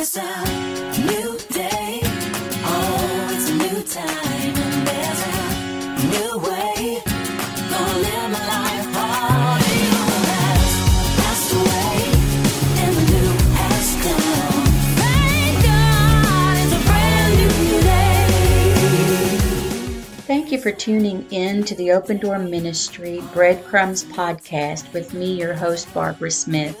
It's a new day. Oh, it's a new time. And there's a new way. Gonna live my life. Day. Thank you for tuning in to the Open Door Ministry Breadcrumbs podcast with me, your host, Barbara Smith.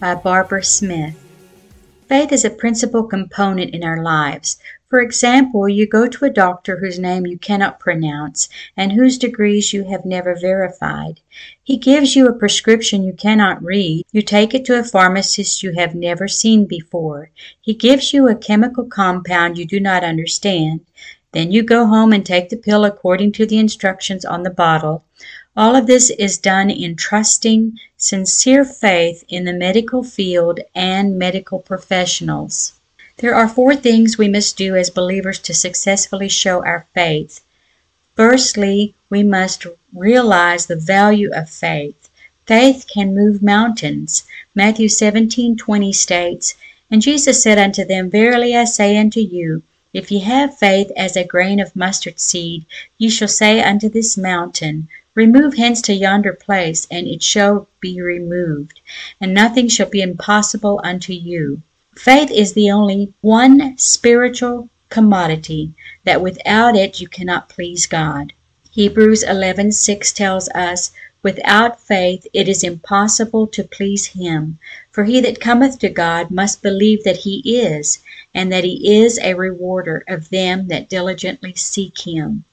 by Barbara Smith. Faith is a principal component in our lives. For example, you go to a doctor whose name you cannot pronounce and whose degrees you have never verified. He gives you a prescription you cannot read. You take it to a pharmacist you have never seen before. He gives you a chemical compound you do not understand. Then you go home and take the pill according to the instructions on the bottle. All of this is done in trusting, sincere faith in the medical field and medical professionals. There are four things we must do as believers to successfully show our faith. Firstly, we must realize the value of faith. Faith can move mountains. Matthew 17:20 states, And Jesus said unto them, Verily I say unto you, if ye have faith as a grain of mustard seed, ye shall say unto this mountain, Remove hence to yonder place, and it shall be removed, and nothing shall be impossible unto you. Faith is the only one spiritual commodity that without it you cannot please God. Hebrews 11:6 tells us, "Without faith it is impossible to please him, for he that cometh to God must believe that he is, and that he is a rewarder of them that diligently seek him."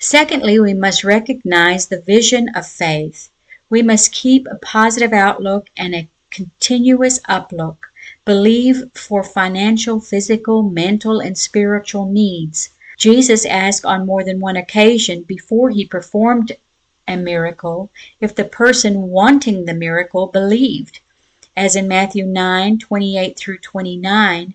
Secondly, we must recognize the vision of faith. We must keep a positive outlook and a continuous uplook. Believe for financial, physical, mental, and spiritual needs. Jesus asked on more than one occasion before he performed a miracle if the person wanting the miracle believed, as in Matthew 9:28 through 29.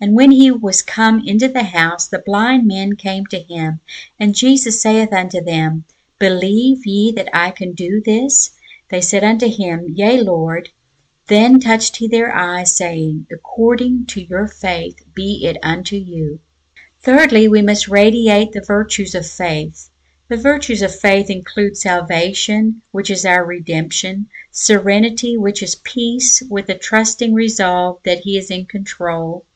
And when he was come into the house, the blind men came to him, and Jesus saith unto them, Believe ye that I can do this? They said unto him, Yea, Lord. Then touched he their eyes, saying, According to your faith be it unto you. Thirdly, we must radiate the virtues of faith. The virtues of faith include salvation, which is our redemption, serenity, which is peace with a trusting resolve that He is in control,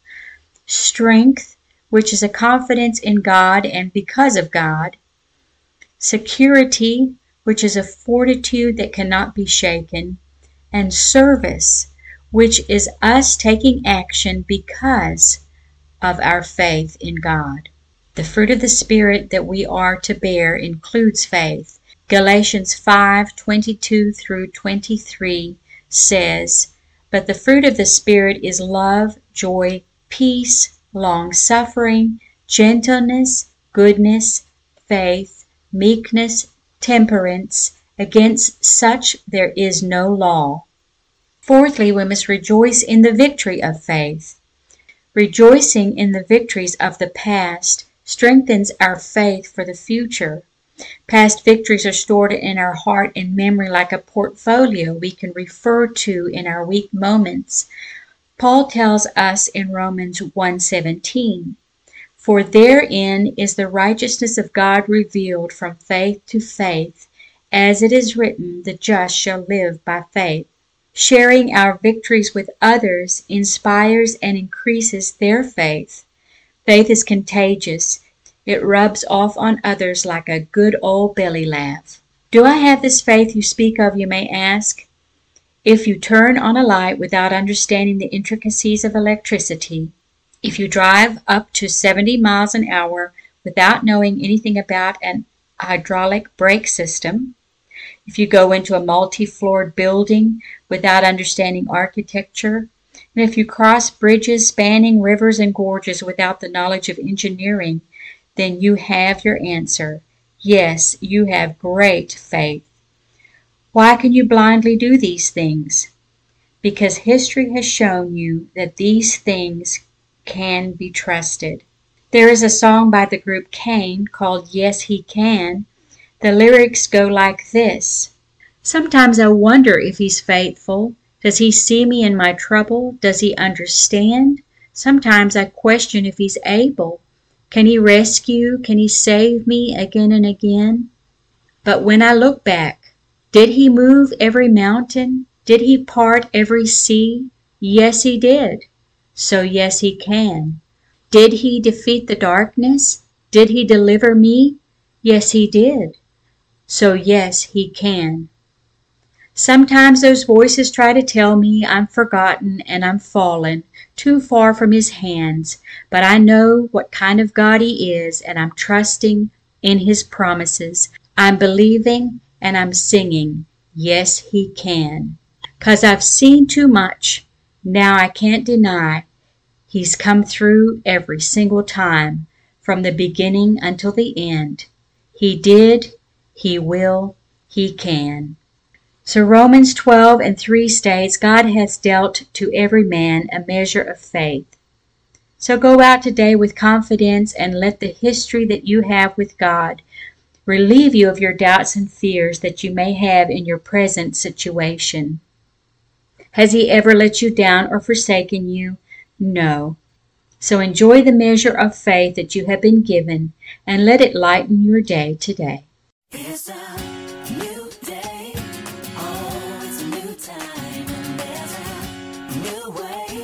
strength, which is a confidence in God and because of God, security, which is a fortitude that cannot be shaken, and service, which is us taking action because of our faith in God. The fruit of the Spirit that we are to bear includes faith. Galatians 5:22 through 23 says, "But the fruit of the Spirit is love, joy, peace, long suffering, gentleness, goodness, faith, meekness, temperance. Against such there is no law." Fourthly, we must rejoice in the victory of faith. Rejoicing in the victories of the past strengthens our faith for the future. Past victories are stored in our heart and memory like a portfolio we can refer to in our weak moments. Paul tells us in Romans 1:17, "For therein is the righteousness of God revealed from faith to faith, as it is written, the just shall live by faith." Sharing our victories with others inspires and increases their faith. Faith is contagious. It rubs off on others like a good old belly laugh. Do I have this faith you speak of, you may ask? If you turn on a light without understanding the intricacies of electricity, if you drive up to 70 miles an hour without knowing anything about an hydraulic brake system, if you go into a multi floored building without understanding architecture, And if you cross bridges spanning rivers and gorges without the knowledge of engineering, then you have your answer. Yes, you have great faith. Why can you blindly do these things? Because history has shown you that these things can be trusted. There is a song by the group CAIN called Yes He Can. The lyrics go like this Sometimes I wonder if He's faithful. Does He see me in my trouble? Does He understand? Sometimes I question if He's able. Can He rescue? Can He save me again and again? But when I look back, did He move every mountain? Did He part every sea? Yes, He did. So, yes, He can. Did He defeat the darkness? Did He deliver me? Yes, He did. So, yes, He can. Sometimes those voices try to tell me I'm forgotten and I'm fallen, too far from His hands, but I know what kind of God He is, and I'm trusting in His promises. I'm believing and I'm singing, Yes, He can. 'Cause I've seen too much. Now I can't deny He's come through every single time, from the beginning until the end. He did, He will, He can. So Romans 12 and 3 states, God has dealt to every man a measure of faith. So go out today with confidence and let the history that you have with God relieve you of your doubts and fears that you may have in your present situation. Has He ever let you down or forsaken you? No. So enjoy the measure of faith that you have been given and let it lighten your day today. It's